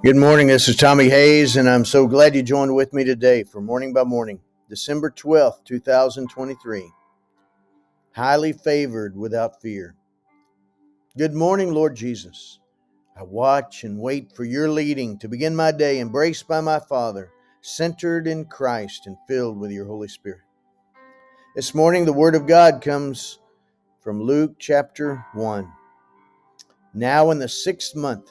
Good morning. This is Tommy Hays, and I'm so glad you joined with me today for Morning by Morning, December 12th, 2023. Highly favored without fear. Good morning, Lord Jesus. I watch and wait for your leading to begin my day, embraced by my Father, centered in Christ, and filled with your Holy Spirit. This morning, the Word of God comes from Luke chapter 1. Now, in the sixth month,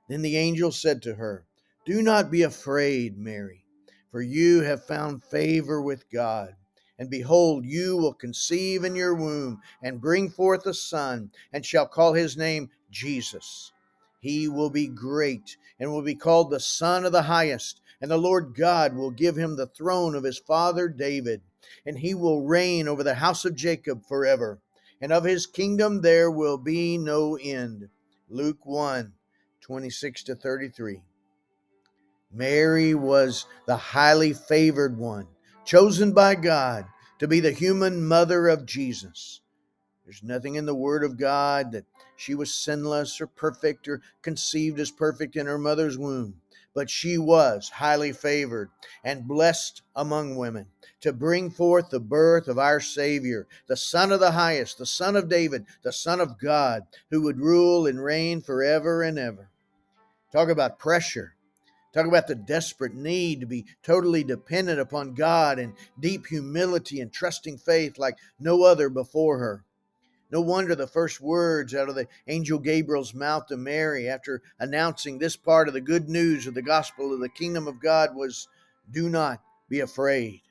Then the angel said to her, Do not be afraid, Mary, for you have found favor with God. And behold, you will conceive in your womb and bring forth a son, and shall call his name Jesus. He will be great and will be called the Son of the Highest. And the Lord God will give him the throne of his father David, and he will reign over the house of Jacob forever. And of his kingdom there will be no end. Luke 1 26 to 33. Mary was the highly favored one, chosen by God to be the human mother of Jesus. There's nothing in the Word of God that she was sinless or perfect or conceived as perfect in her mother's womb, but she was highly favored and blessed among women to bring forth the birth of our Savior, the Son of the highest, the Son of David, the Son of God, who would rule and reign forever and ever. Talk about pressure. Talk about the desperate need to be totally dependent upon God and deep humility and trusting faith like no other before her. No wonder the first words out of the angel Gabriel's mouth to Mary after announcing this part of the good news of the gospel of the kingdom of God was, Do not be afraid.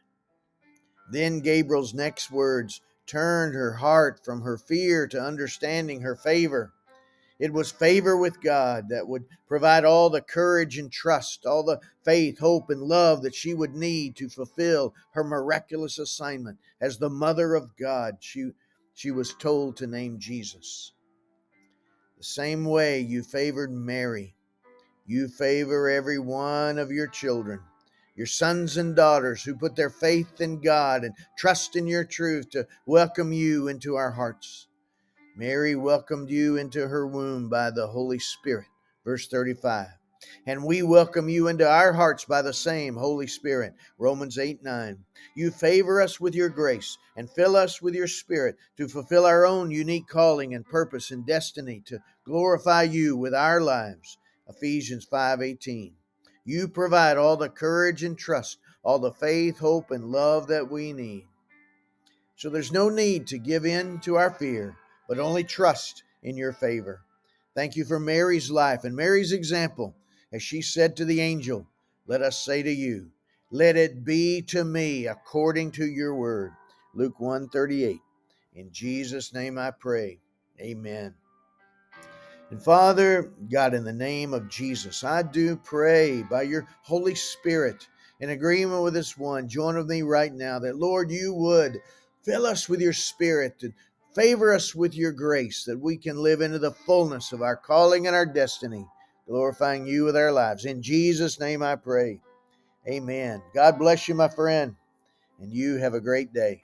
Then Gabriel's next words turned her heart from her fear to understanding her favor. It was favor with God that would provide all the courage and trust, all the faith, hope, and love that she would need to fulfill her miraculous assignment as the mother of God. She, she was told to name Jesus. The same way you favored Mary, you favor every one of your children, your sons and daughters who put their faith in God and trust in your truth to welcome you into our hearts. Mary welcomed you into her womb by the Holy Spirit. Verse 35. And we welcome you into our hearts by the same Holy Spirit. Romans 8 9. You favor us with your grace and fill us with your Spirit to fulfill our own unique calling and purpose and destiny to glorify you with our lives. Ephesians 5 18. You provide all the courage and trust, all the faith, hope, and love that we need. So there's no need to give in to our fear but only trust in your favor. Thank you for Mary's life and Mary's example. As she said to the angel, Let us say to you, Let it be to me according to your word. Luke 138. In Jesus' name I pray. Amen. And Father, God, in the name of Jesus, I do pray by your Holy Spirit in agreement with this one, join with me right now that, Lord, you would fill us with your Spirit and Favor us with your grace that we can live into the fullness of our calling and our destiny, glorifying you with our lives. In Jesus' name I pray. Amen. God bless you, my friend, and you have a great day.